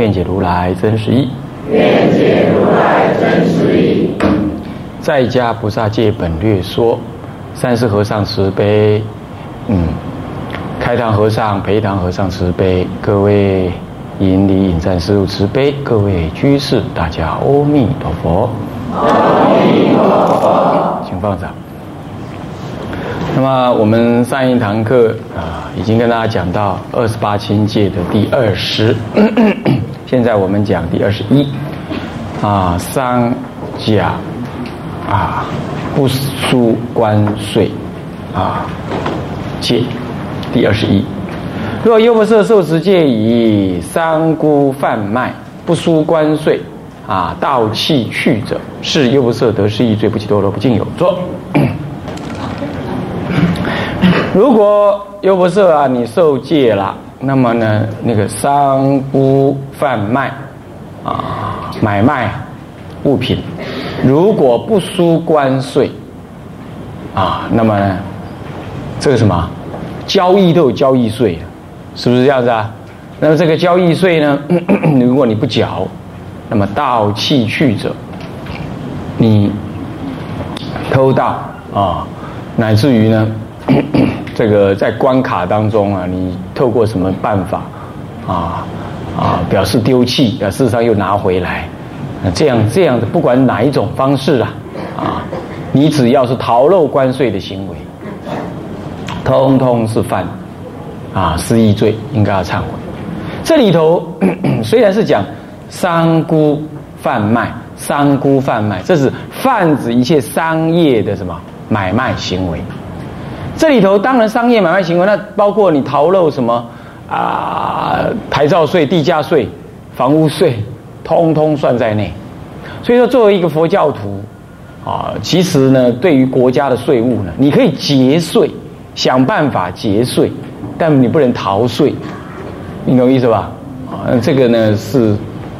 愿解如来真实义。愿解如来真实义。在家菩萨戒本略说。三世和尚慈悲，嗯，开堂和尚、陪堂和尚慈悲，各位引礼引赞师父慈悲，各位居士大家阿弥陀佛。阿弥陀佛，请放掌。那么我们上一堂课啊，已经跟大家讲到二十八亲戒的第二十，现在我们讲第二十一啊，商贾啊。不输关税啊，戒第二十一。若优婆塞受持戒以三姑贩卖不输关税啊，盗弃去者，是优婆塞得失意罪，不起多罗，不尽有作。如果优婆塞啊，你受戒了，那么呢，那个三姑贩卖啊，买卖物品。如果不输关税，啊，那么呢，这个什么交易都有交易税，是不是这样子啊？那么这个交易税呢，如果你不缴，那么盗窃去者，你偷盗啊，乃至于呢，这个在关卡当中啊，你透过什么办法啊啊表示丢弃，啊事实上又拿回来。这样这样的，不管哪一种方式啊，啊，你只要是逃漏关税的行为，通通是犯啊失忆罪，应该要忏悔。这里头 虽然是讲商沽贩卖，商沽贩卖，这是泛指一切商业的什么买卖行为。这里头当然商业买卖行为，那包括你逃漏什么啊牌照税、地价税、房屋税。通通算在内，所以说作为一个佛教徒，啊，其实呢，对于国家的税务呢，你可以节税，想办法节税，但你不能逃税，你懂意思吧？啊，这个呢是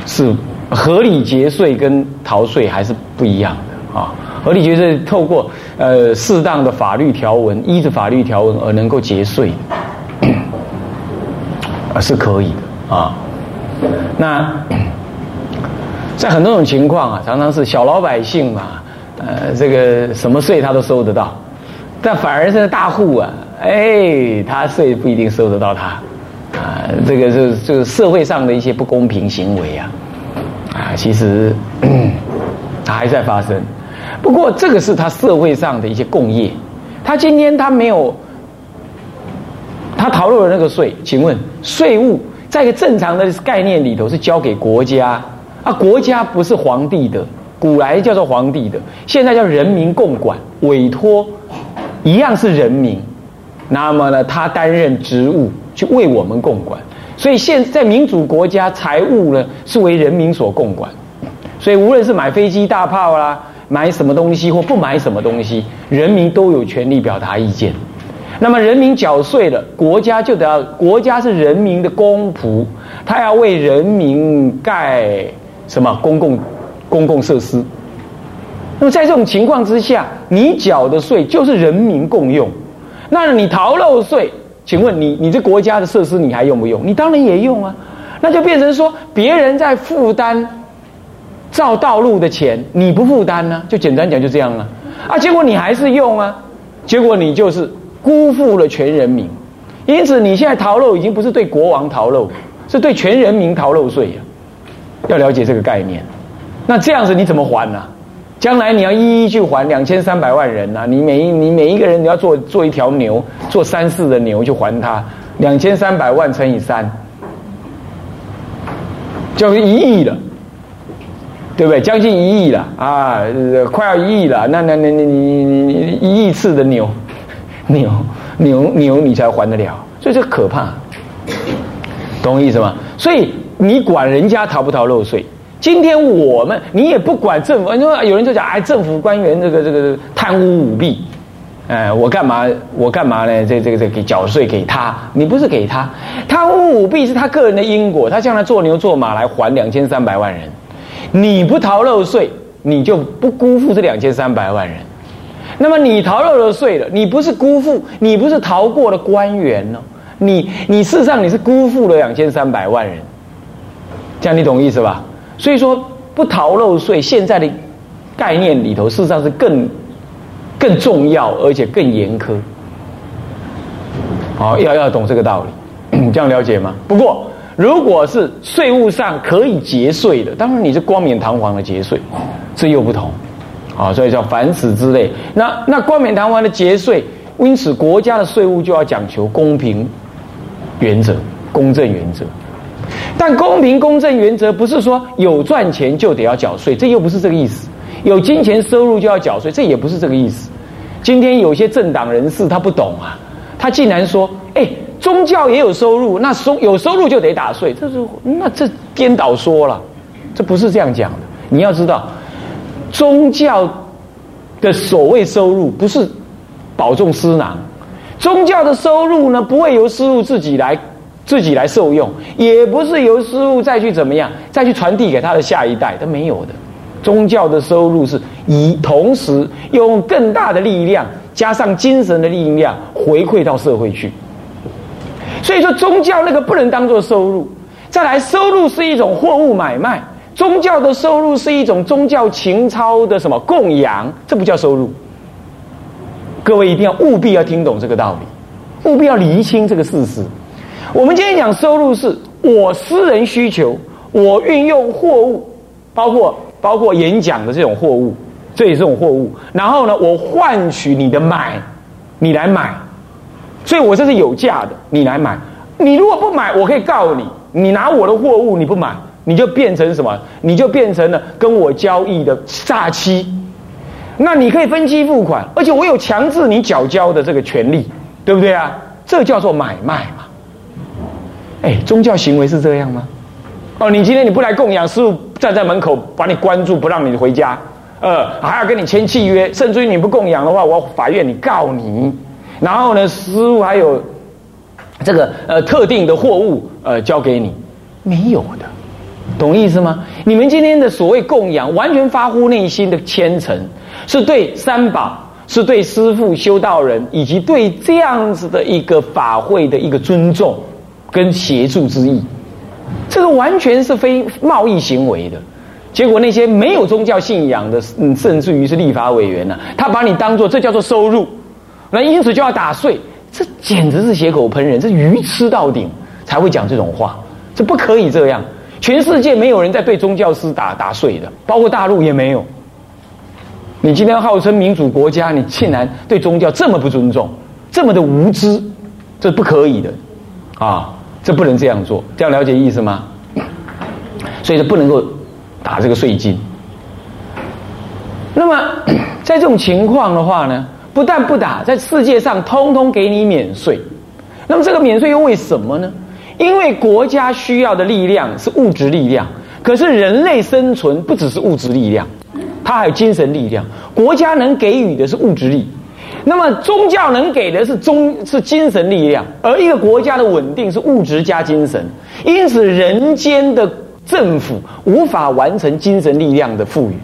是合理节税跟逃税还是不一样的啊。合理节税透过呃适当的法律条文，依着法律条文而能够节税，啊是可以的啊。那。在很多种情况啊，常常是小老百姓嘛，呃，这个什么税他都收得到，但反而是大户啊，哎，他税不一定收得到他，啊，这个是这个社会上的一些不公平行为啊，啊，其实他还在发生，不过这个是他社会上的一些共业，他今天他没有，他逃漏了那个税，请问税务在一个正常的概念里头是交给国家。啊，国家不是皇帝的，古来叫做皇帝的，现在叫人民共管，委托一样是人民。那么呢，他担任职务去为我们共管，所以现在民主国家财务呢是为人民所共管。所以无论是买飞机大炮啦，买什么东西或不买什么东西，人民都有权利表达意见。那么人民缴税了，国家就得要，国家是人民的公仆，他要为人民盖。什么公共公共设施？那么在这种情况之下，你缴的税就是人民共用。那你逃漏税，请问你你这国家的设施你还用不用？你当然也用啊。那就变成说别人在负担造道路的钱，你不负担呢？就简单讲就这样了啊。结果你还是用啊，结果你就是辜负了全人民。因此你现在逃漏已经不是对国王逃漏，是对全人民逃漏税呀。要了解这个概念，那这样子你怎么还呢？将来你要一一去还两千三百万人呐，你每一你每一个人你要做做一条牛，做三四的牛去还他两千三百万乘以三，就是一亿了，对不对？将近一亿了啊，快要一亿了。那那那你你你一亿次的牛牛牛牛你才还得了，所以这可怕，懂我意思吗？所以。你管人家逃不逃漏税？今天我们你也不管政府，因为有人就讲哎，政府官员这个这个贪污舞弊，哎，我干嘛我干嘛呢？这这个这给缴税给他，你不是给他贪污舞弊是他个人的因果，他将来做牛做马来还两千三百万人，你不逃漏税，你就不辜负这两千三百万人。那么你逃漏了税了，你不是辜负，你不是逃过了官员呢？你你事实上你是辜负了两千三百万人，这样你懂意思吧？所以说不逃漏税，现在的概念里头，事实上是更更重要，而且更严苛。好，要要懂这个道理，这样了解吗？不过，如果是税务上可以节税的，当然你是冠冕堂皇的节税，这又不同。啊，所以叫凡此之类。那那冠冕堂皇的节税，因此国家的税务就要讲求公平原则、公正原则。但公平公正原则不是说有赚钱就得要缴税，这又不是这个意思。有金钱收入就要缴税，这也不是这个意思。今天有些政党人士他不懂啊，他竟然说：“哎，宗教也有收入，那收有收入就得打税。”这是那这颠倒说了，这不是这样讲的。你要知道。宗教的所谓收入不是保重私囊，宗教的收入呢不会由师傅自己来自己来受用，也不是由师傅再去怎么样再去传递给他的下一代，他没有的。宗教的收入是以同时用更大的力量加上精神的力量回馈到社会去，所以说宗教那个不能当做收入。再来，收入是一种货物买卖。宗教的收入是一种宗教情操的什么供养，这不叫收入。各位一定要务必要听懂这个道理，务必要厘清这个事实。我们今天讲收入是我私人需求，我运用货物，包括包括演讲的这种货物，这也是种货物。然后呢，我换取你的买，你来买，所以我这是有价的，你来买。你如果不买，我可以告你，你拿我的货物你不买。你就变成什么？你就变成了跟我交易的诈欺。那你可以分期付款，而且我有强制你缴交的这个权利，对不对啊？这叫做买卖嘛。哎，宗教行为是这样吗？哦，你今天你不来供养，师傅站在门口把你关住，不让你回家，呃，还要跟你签契约，甚至于你不供养的话，我法院你告你。然后呢，师傅还有这个呃特定的货物呃交给你，没有的。懂意思吗？你们今天的所谓供养，完全发乎内心的虔诚，是对三宝，是对师父、修道人，以及对这样子的一个法会的一个尊重跟协助之意。这个完全是非贸易行为的。结果那些没有宗教信仰的，嗯，甚至于是立法委员呢，他把你当做这叫做收入，那因此就要打税，这简直是血口喷人，这愚痴到顶才会讲这种话，这不可以这样。全世界没有人在对宗教师打打税的，包括大陆也没有。你今天号称民主国家，你竟然对宗教这么不尊重，这么的无知，这不可以的，啊，这不能这样做。这样了解意思吗？所以说不能够打这个税金。那么 在这种情况的话呢，不但不打，在世界上通通给你免税。那么这个免税又为什么呢？因为国家需要的力量是物质力量，可是人类生存不只是物质力量，它还有精神力量。国家能给予的是物质力，那么宗教能给的是宗是精神力量，而一个国家的稳定是物质加精神。因此，人间的政府无法完成精神力量的赋予。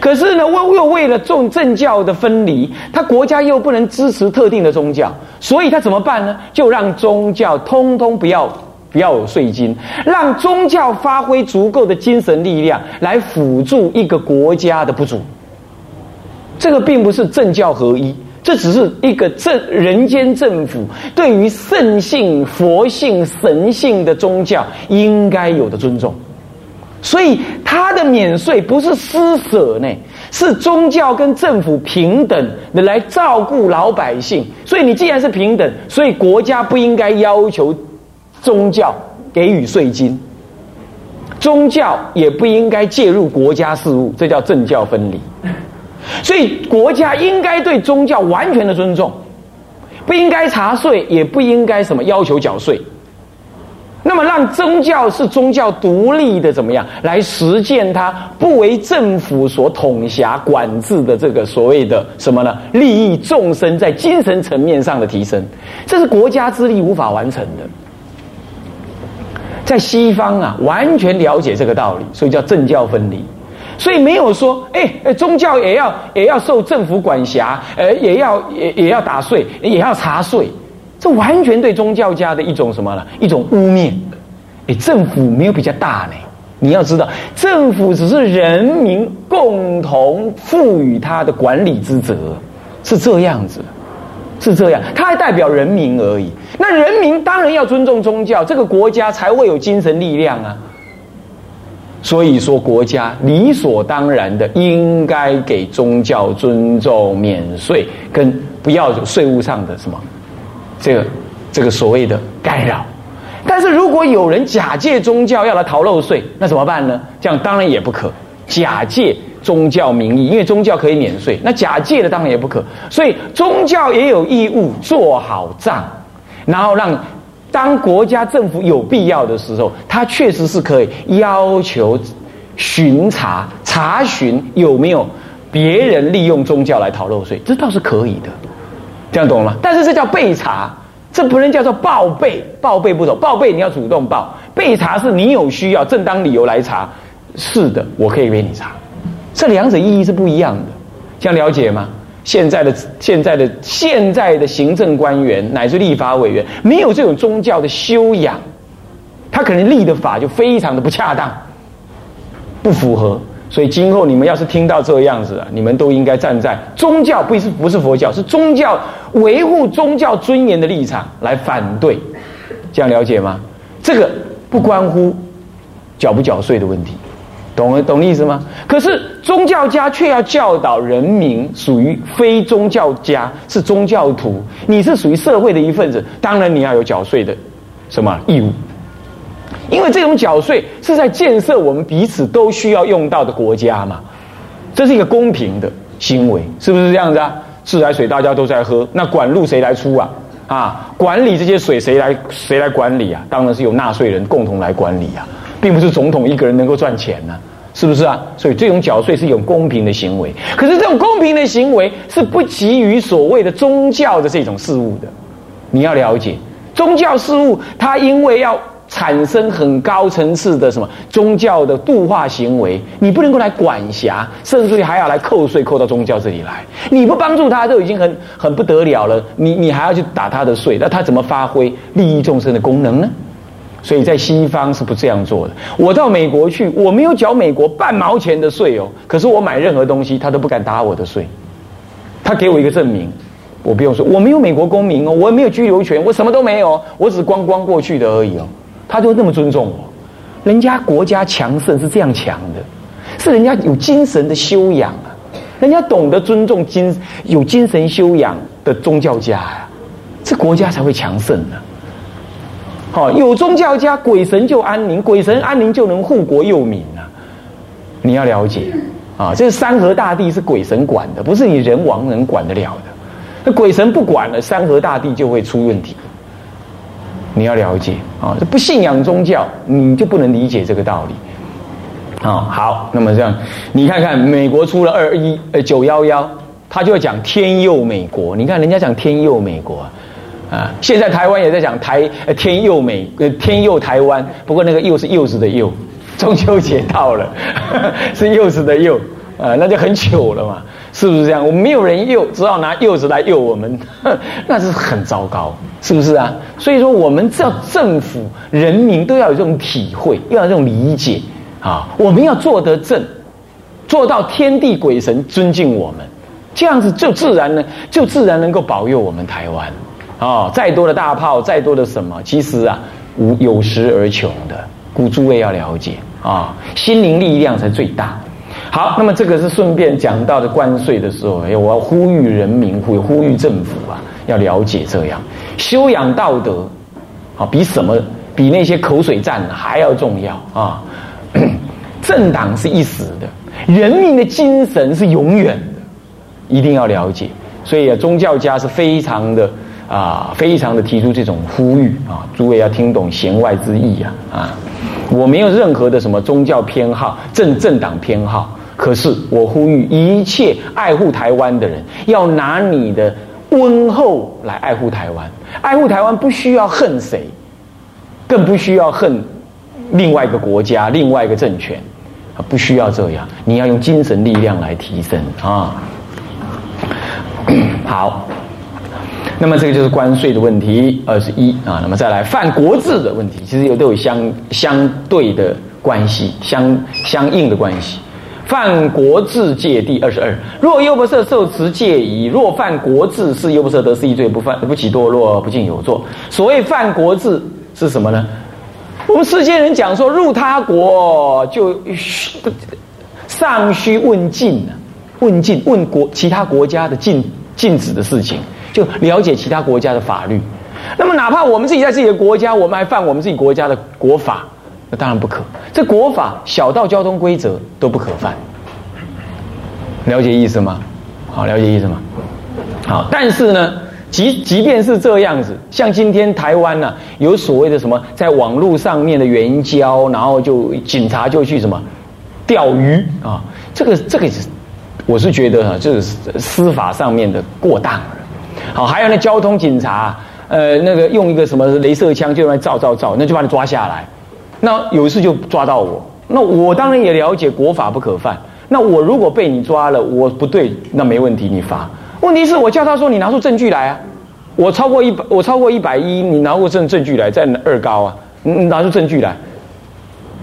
可是呢，为又为了重政教的分离，他国家又不能支持特定的宗教，所以他怎么办呢？就让宗教通通不要。不要有税金，让宗教发挥足够的精神力量来辅助一个国家的不足。这个并不是政教合一，这只是一个政人间政府对于圣性、佛性、神性的宗教应该有的尊重。所以，他的免税不是施舍呢，是宗教跟政府平等的来照顾老百姓。所以，你既然是平等，所以国家不应该要求。宗教给予税金，宗教也不应该介入国家事务，这叫政教分离。所以国家应该对宗教完全的尊重，不应该查税，也不应该什么要求缴税。那么让宗教是宗教独立的，怎么样来实践它不为政府所统辖管制的这个所谓的什么呢？利益众生在精神层面上的提升，这是国家之力无法完成的。在西方啊，完全了解这个道理，所以叫政教分离。所以没有说，哎，宗教也要也要受政府管辖，呃，也要也也要打税，也要查税。这完全对宗教家的一种什么呢？一种污蔑。哎，政府没有比较大呢。你要知道，政府只是人民共同赋予他的管理之责，是这样子，是这样。他还代表人民而已。那人民当然要尊重宗教，这个国家才会有精神力量啊。所以说，国家理所当然的应该给宗教尊重、免税，跟不要有税务上的什么。这个这个所谓的干扰，但是如果有人假借宗教要来逃漏税，那怎么办呢？这样当然也不可。假借宗教名义，因为宗教可以免税，那假借的当然也不可。所以宗教也有义务做好账，然后让当国家政府有必要的时候，他确实是可以要求巡查查询有没有别人利用宗教来逃漏税，这倒是可以的。这样懂了吗？但是这叫备查，这不能叫做报备。报备不懂，报备你要主动报，备查是你有需要、正当理由来查。是的，我可以给你查。这两者意义是不一样的，这样了解吗？现在的、现在的、现在的行政官员乃至立法委员，没有这种宗教的修养，他可能立的法就非常的不恰当，不符合。所以今后你们要是听到这个样子啊，你们都应该站在宗教不是不是佛教，是宗教维护宗教尊严的立场来反对，这样了解吗？这个不关乎缴不缴税的问题，懂懂意思吗？可是宗教家却要教导人民，属于非宗教家是宗教徒，你是属于社会的一份子，当然你要有缴税的什么义务。因为这种缴税是在建设我们彼此都需要用到的国家嘛，这是一个公平的行为，是不是这样子啊？自来水大家都在喝，那管路谁来出啊？啊，管理这些水谁来谁来管理啊？当然是由纳税人共同来管理啊，并不是总统一个人能够赚钱呢，是不是啊？所以这种缴税是一种公平的行为，可是这种公平的行为是不给予所谓的宗教的这种事物的，你要了解宗教事物，它因为要。产生很高层次的什么宗教的度化行为，你不能够来管辖，甚至于还要来扣税扣到宗教这里来。你不帮助他，都已经很很不得了了。你你还要去打他的税，那他怎么发挥利益众生的功能呢？所以在西方是不这样做的。我到美国去，我没有缴美国半毛钱的税哦，可是我买任何东西，他都不敢打我的税。他给我一个证明，我不用说，我没有美国公民哦，我也没有居留权，我什么都没有，我只是光光过去的而已哦。他就那么尊重我，人家国家强盛是这样强的，是人家有精神的修养啊，人家懂得尊重精有精神修养的宗教家呀，这国家才会强盛呢。好，有宗教家，鬼神就安宁，鬼神安宁就能护国佑民啊。你要了解啊，这个山河大地是鬼神管的，不是你人王能管得了的。那鬼神不管了，山河大地就会出问题。你要了解啊，这不信仰宗教，你就不能理解这个道理。啊，好，那么这样，你看看美国出了二一呃九幺幺，他就要讲天佑美国。你看人家讲天佑美国啊，现在台湾也在讲台天佑美呃天佑台湾，不过那个柚是柚子的柚，中秋节到了，是柚子的柚啊，那就很糗了嘛。是不是这样？我们没有人诱，只好拿柚子来诱我们，那是很糟糕，是不是啊？所以说，我们要政府、人民都要有这种体会，要有这种理解啊！我们要做得正，做到天地鬼神尊敬我们，这样子就自然呢，就自然能够保佑我们台湾啊！再多的大炮，再多的什么，其实啊，无有时而穷的，故诸位要了解啊，心灵力量才最大。好，那么这个是顺便讲到的关税的时候，哎，我要呼吁人民，呼呼吁政府啊，要了解这样修养道德，啊，比什么比那些口水战还要重要啊！政党是一时的，人民的精神是永远的，一定要了解。所以啊，宗教家是非常的啊，非常的提出这种呼吁啊，诸位要听懂弦外之意啊啊！我没有任何的什么宗教偏好、政政党偏好，可是我呼吁一切爱护台湾的人，要拿你的温厚来爱护台湾。爱护台湾不需要恨谁，更不需要恨另外一个国家、另外一个政权，啊，不需要这样。你要用精神力量来提升啊。好。那么这个就是关税的问题，二十一啊。那么再来犯国字的问题，其实有都有相相对的关系，相相应的关系。犯国制戒第二十二，若优不赦受持戒仪，若犯国制是优不赦得失一罪，不犯不起堕落，不尽有作。所谓犯国制是什么呢？我们世间人讲说入他国就尚需问禁问禁问国其他国家的禁禁止的事情。就了解其他国家的法律，那么哪怕我们自己在自己的国家，我们还犯我们自己国家的国法，那当然不可。这国法小到交通规则都不可犯，了解意思吗？好，了解意思吗？好，但是呢，即即便是这样子，像今天台湾呢，有所谓的什么，在网络上面的援交，然后就警察就去什么钓鱼啊，这个这个是，我是觉得哈，这是司法上面的过当了。好，还有那交通警察，呃，那个用一个什么镭射枪就来照照照，那就把你抓下来。那有一次就抓到我，那我当然也了解国法不可犯。那我如果被你抓了，我不对，那没问题，你罚。问题是我叫他说你拿出证据来啊，我超过一百，我超过一百一，你拿过证证据来，在二高啊，你拿出证据来。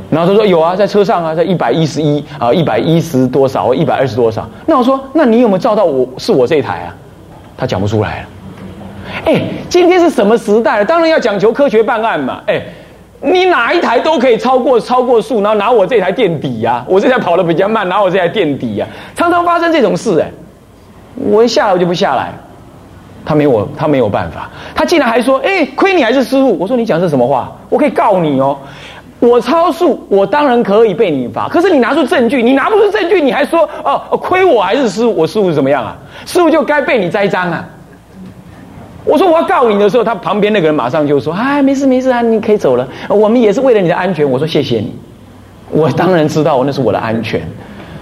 然后他说有啊，在车上啊，在一百一十一啊，一百一十多少，一百二十多少。那我说，那你有没有照到我是我这一台啊？他讲不出来了，哎，今天是什么时代？当然要讲求科学办案嘛。哎，你哪一台都可以超过超过速，然后拿我这台垫底呀？我这台跑得比较慢，拿我这台垫底呀？常常发生这种事，哎，我一下来我就不下来，他没有他没有办法，他竟然还说，哎，亏你还是师傅。我说你讲是什么话？我可以告你哦。我超速，我当然可以被你罚。可是你拿出证据，你拿不出证据，你还说哦，亏我还是师傅？我师傅是怎么样啊？师傅就该被你栽赃啊！我说我要告你的时候，他旁边那个人马上就说：“哎，没事没事啊，你可以走了。我们也是为了你的安全。”我说：“谢谢你。”我当然知道，那是我的安全。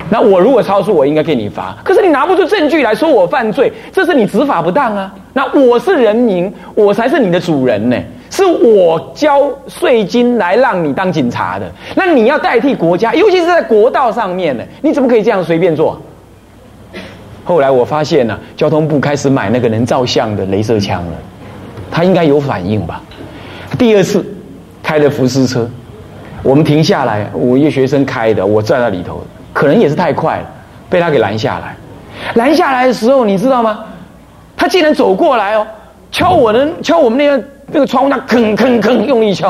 那我如果超速，我应该给你罚。可是你拿不出证据来说我犯罪，这是你执法不当啊！那我是人民，我才是你的主人呢。是我交税金来让你当警察的，那你要代替国家，尤其是在国道上面呢，你怎么可以这样随便做？后来我发现呢，交通部开始买那个能照相的镭射枪了，他应该有反应吧？第二次开的福斯车，我们停下来，我一个学生开的，我站在里头，可能也是太快了，被他给拦下来。拦下来的时候，你知道吗？他竟然走过来哦，敲我的，敲我们那个。那个窗户那吭吭吭用力敲，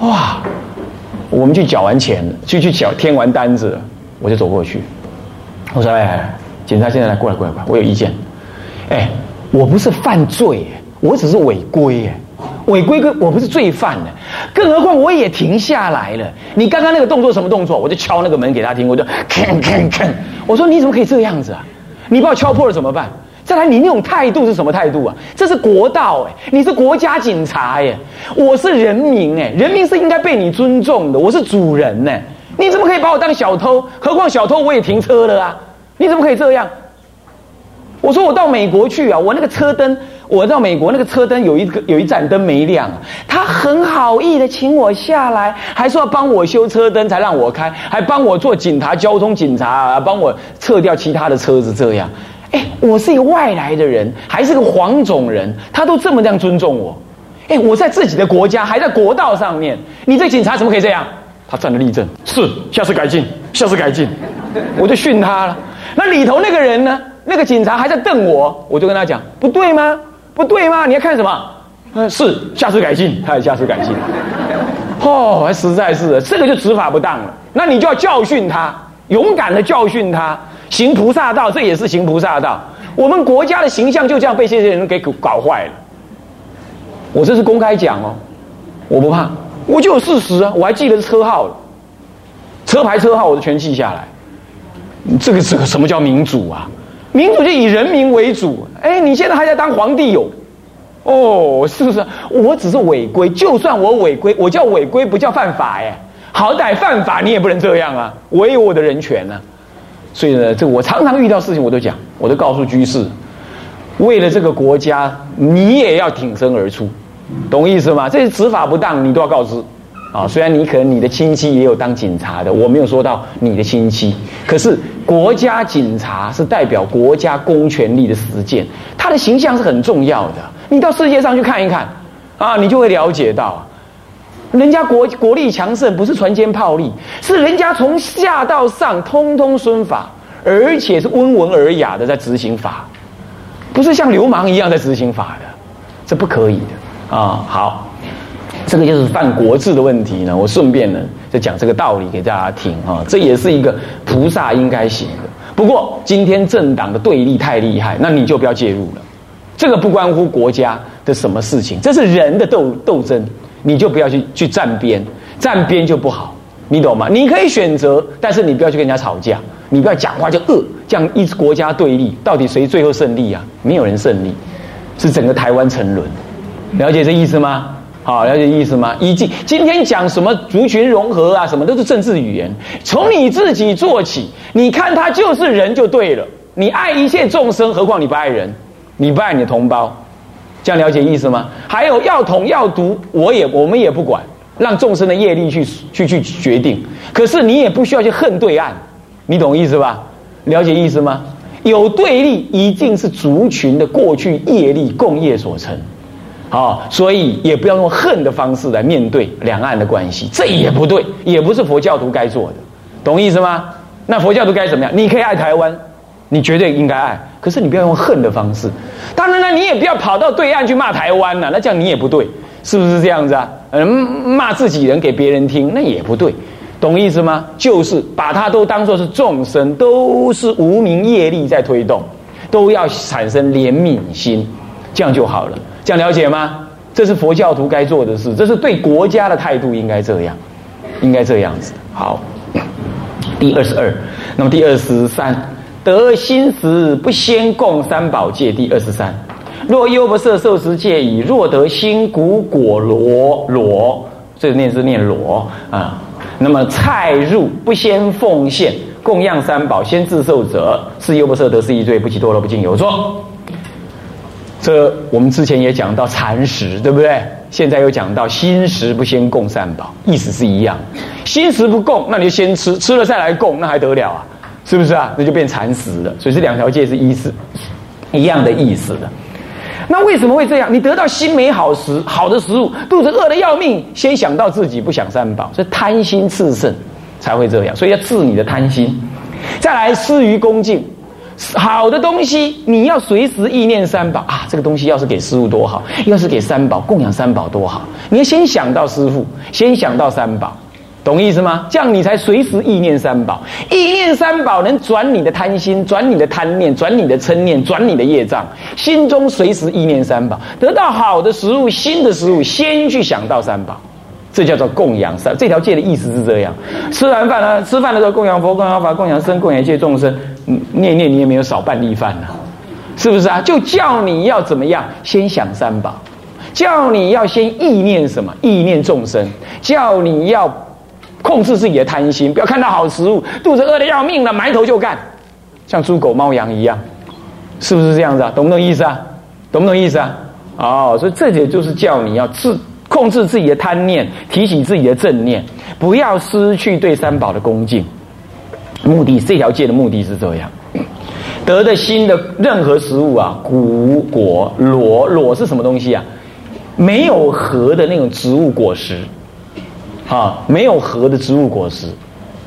哇！我们去缴完钱，去去缴填完单子，我就走过去。我说：“哎，警察现在来过来过来过来，我有意见。哎，我不是犯罪，我只是违规。违规跟我不是罪犯呢，更何况我也停下来了。你刚刚那个动作什么动作？我就敲那个门给他听，我就吭吭吭。我说你怎么可以这样子啊？你把我敲破了怎么办？”再来，你那种态度是什么态度啊？这是国道哎，你是国家警察哎，我是人民哎，人民是应该被你尊重的，我是主人呢，你怎么可以把我当小偷？何况小偷我也停车了啊，你怎么可以这样？我说我到美国去啊，我那个车灯，我到美国那个车灯有一个有一盏灯没亮，他很好意的请我下来，还说要帮我修车灯才让我开，还帮我做警察交通警察，帮我撤掉其他的车子这样。哎，我是一个外来的人，还是个黄种人，他都这么这样尊重我。哎，我在自己的国家，还在国道上面，你这警察怎么可以这样？他站得立正，是，下次改进，下次改进，我就训他了。那里头那个人呢？那个警察还在瞪我，我就跟他讲，不对吗？不对吗？你要看什么？嗯，是，下次改进，他也下次改进。哦，实在是，这个就执法不当了。那你就要教训他，勇敢的教训他。行菩萨道，这也是行菩萨道。我们国家的形象就这样被这些人给搞坏了。我这是公开讲哦，我不怕，我就有事实啊，我还记得车号车牌车号我都全记下来。这个这个什么叫民主啊？民主就以人民为主。哎，你现在还在当皇帝有？哦，是不是？我只是违规，就算我违规，我叫违规，不叫犯法哎。好歹犯法你也不能这样啊，我有我的人权呢。所以呢，这我常常遇到事情，我都讲，我都告诉居士，为了这个国家，你也要挺身而出，懂意思吗？这些执法不当，你都要告知。啊，虽然你可能你的亲戚也有当警察的，我没有说到你的亲戚，可是国家警察是代表国家公权力的实践，他的形象是很重要的。你到世界上去看一看，啊，你就会了解到，人家国国力强盛不是船坚炮利，是人家从下到上通通遵法，而且是温文尔雅的在执行法，不是像流氓一样在执行法的，这不可以的啊。好。这个就是犯国制的问题呢。我顺便呢就讲这个道理给大家听啊。这也是一个菩萨应该行的。不过今天政党的对立太厉害，那你就不要介入了。这个不关乎国家的什么事情，这是人的斗斗争，你就不要去去站边，站边就不好，你懂吗？你可以选择，但是你不要去跟人家吵架，你不要讲话就恶，这样一国家对立，到底谁最后胜利啊？没有人胜利，是整个台湾沉沦。了解这意思吗？好，了解意思吗？以及今天讲什么族群融合啊，什么都是政治语言。从你自己做起，你看他就是人就对了。你爱一切众生，何况你不爱人？你不爱你的同胞，这样了解意思吗？还有要统要独，我也我们也不管，让众生的业力去去去决定。可是你也不需要去恨对岸，你懂意思吧？了解意思吗？有对立，一定是族群的过去业力共业所成。好，所以也不要用恨的方式来面对两岸的关系，这也不对，也不是佛教徒该做的，懂意思吗？那佛教徒该怎么样？你可以爱台湾，你绝对应该爱，可是你不要用恨的方式。当然了，你也不要跑到对岸去骂台湾了，那这样你也不对，是不是这样子啊？嗯，骂自己人给别人听，那也不对，懂意思吗？就是把它都当作是众生，都是无名业力在推动，都要产生怜悯心，这样就好了。想了解吗？这是佛教徒该做的事，这是对国家的态度，应该这样，应该这样子。好，第二十二，那么第二十三，得心时不先供三宝戒。第二十三，若优不摄受持戒已，若得心谷果罗罗，这念是念罗啊。那么菜入不先奉献供养三宝，先自受者，是优不摄得是一罪，不起堕落不尽有错。这我们之前也讲到禅食，对不对？现在又讲到心食不先供三宝，意思是一样。心食不供，那你就先吃，吃了再来供，那还得了啊？是不是啊？那就变蚕食了。所以这两条戒是一思一样的意思的。那为什么会这样？你得到心美好食，好的食物，肚子饿的要命，先想到自己，不想三宝，所以贪心炽盛才会这样。所以要治你的贪心，再来施于恭敬。好的东西，你要随时意念三宝啊！这个东西要是给师傅多好，要是给三宝供养三宝多好。你要先想到师傅，先想到三宝，懂意思吗？这样你才随时意念三宝。意念三宝能转你的贪心，转你的贪念，转你的嗔念，转你的业障。心中随时意念三宝，得到好的食物、新的食物，先去想到三宝。这叫做供养三，这条戒的意思是这样。吃完饭呢，吃饭的时候供养佛、供养法、供养僧、供养一切众生，念念你也没有少半粒饭呢，是不是啊？就叫你要怎么样，先想三宝，叫你要先意念什么？意念众生，叫你要控制自己的贪心，不要看到好食物，肚子饿的要命了，埋头就干，像猪狗猫羊一样，是不是这样子啊？懂不懂意思啊？懂不懂意思啊？哦，所以这也就是叫你要自。控制自己的贪念，提起自己的正念，不要失去对三宝的恭敬。目的这条戒的目的是这样：得的心的任何食物啊，谷果裸裸是什么东西啊？没有核的那种植物果实啊，没有核的植物果实。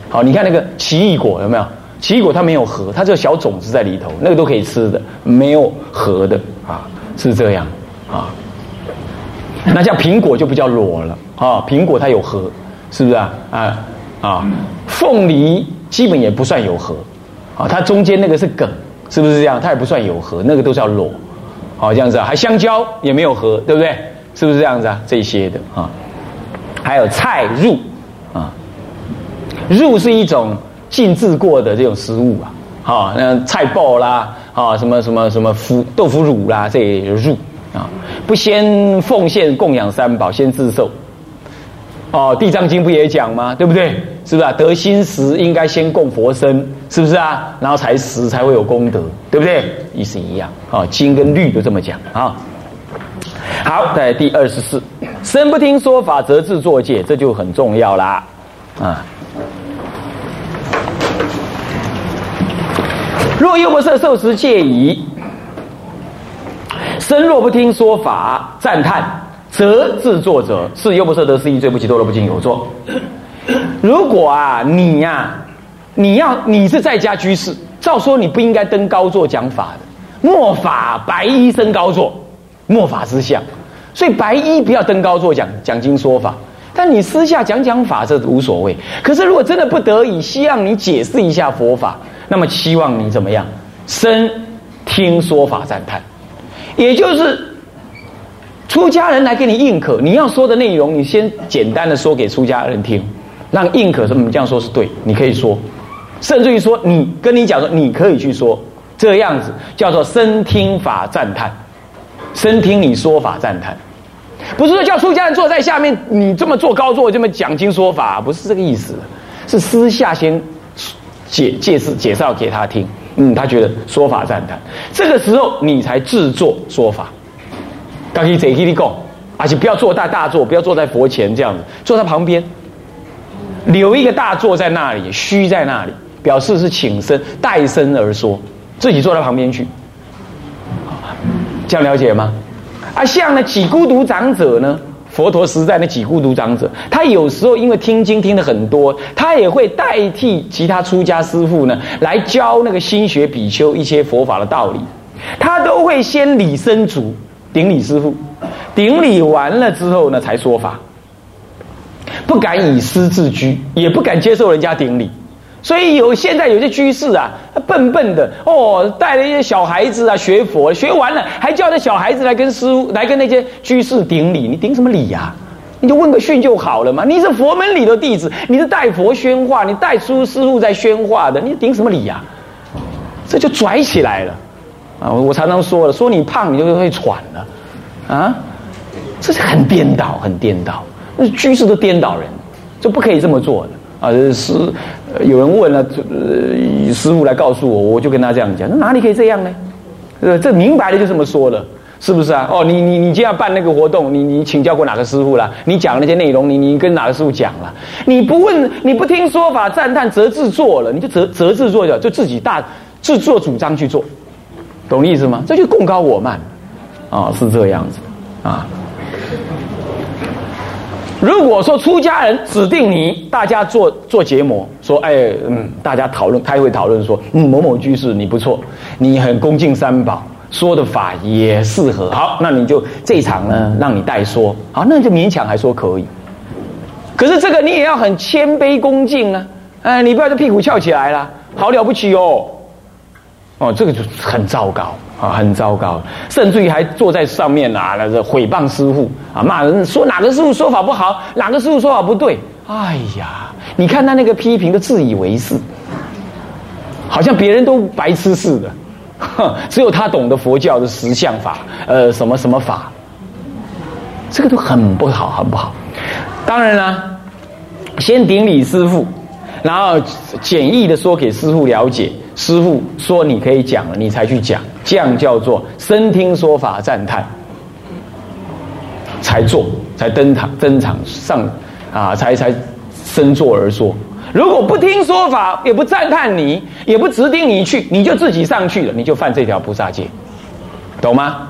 好，你看那个奇异果有没有？奇异果它没有核，它只有小种子在里头，那个都可以吃的，没有核的啊，是这样啊。那像苹果就不叫裸了啊，苹果它有核，是不是啊？啊啊，凤梨基本也不算有核，啊，它中间那个是梗，是不是这样？它也不算有核，那个都叫裸，好这样子啊。还香蕉也没有核，对不对？是不是这样子啊？这些的啊，还有菜入啊，入是一种浸制过的这种食物啊，好，那菜爆啦，啊，什么什么什么腐豆腐乳啦，这也入啊，不先奉献供养三宝，先自受。哦，《地藏经》不也讲吗？对不对？是不是啊？得心时应该先供佛身，是不是啊？然后才食才会有功德，对不对？意思一样啊，经跟律都这么讲啊。好，在第二十四，身不听说法，则自作戒，这就很重要啦啊。若又不设受持戒仪，身若不听说法，赞叹，则自作者是又不设得失意，罪不起，堕落不尽有作。如果啊，你呀，你要你是在家居士，照说你不应该登高座讲法的，末法白衣升高座，末法之相，所以白衣不要登高座讲讲经说法，但你私下讲讲法这无所谓。可是如果真的不得已，希望你解释一下佛法。那么希望你怎么样？生听说法赞叹，也就是出家人来给你应可，你要说的内容，你先简单的说给出家人听，让应可说你这样说是对，你可以说，甚至于说你跟你讲说你可以去说，这样子叫做生听法赞叹，生听你说法赞叹，不是说叫出家人坐在下面，你这么坐高坐这么讲经说法，不是这个意思，是私下先。解解释介绍给他听，嗯，他觉得说法赞叹，这个时候你才制作说法。刚才谁给你讲？而且不要坐大大坐，不要坐在佛前这样子，坐在旁边，留一个大座在那里，虚在那里，表示是请身代身而说，自己坐在旁边去，这样了解吗？啊，像那几孤独长者呢？佛陀实在那几孤独长者，他有时候因为听经听的很多，他也会代替其他出家师父呢，来教那个新学比丘一些佛法的道理。他都会先礼身足，顶礼师父，顶礼完了之后呢，才说法。不敢以师自居，也不敢接受人家顶礼。所以有现在有些居士啊，笨笨的哦，带了一些小孩子啊学佛，学完了还叫那小孩子来跟师傅来跟那些居士顶礼，你顶什么礼呀？你就问个讯就好了嘛。你是佛门里的弟子，你是带佛宣化，你带出师傅在宣化的，你顶什么礼呀？这就拽起来了啊！我常常说了，说你胖你就会喘了啊，这是很颠倒，很颠倒，那居士都颠倒人，就不可以这么做的。啊，师，有人问了，呃，师傅来告诉我，我就跟他这样讲，那哪里可以这样呢？呃，这明白的就这么说了，是不是啊？哦，你你你今天要办那个活动，你你请教过哪个师傅了？你讲那些内容，你你跟哪个师傅讲了？你不问，你不听说法赞叹，则自做了，你就则则自做的，就自己大自作主张去做，懂意思吗？这就共高我慢，啊，是这样子，啊。如果说出家人指定你，大家做做结膜，说，哎，嗯，大家讨论开会讨论说，嗯，某某居士你不错，你很恭敬三宝，说的法也适合，好，那你就这一场呢，让你代说，好，那就勉强还说可以。可是这个你也要很谦卑恭敬啊，哎，你不要这屁股翘起来了，好了不起哦，哦，这个就很糟糕。啊，很糟糕，甚至于还坐在上面啊，那个诽谤师傅啊，骂人说哪个师傅说法不好，哪个师傅说法不对。哎呀，你看他那个批评的自以为是，好像别人都白痴似的，哼，只有他懂得佛教的实相法，呃，什么什么法，这个都很不好，很不好。当然了，先顶礼师傅，然后简易的说给师傅了解。师傅说你可以讲了，你才去讲，这样叫做身听说法赞叹，才做，才登场登场上，啊，才才身坐而说。如果不听说法，也不赞叹你，也不指定你去，你就自己上去了，你就犯这条菩萨戒，懂吗？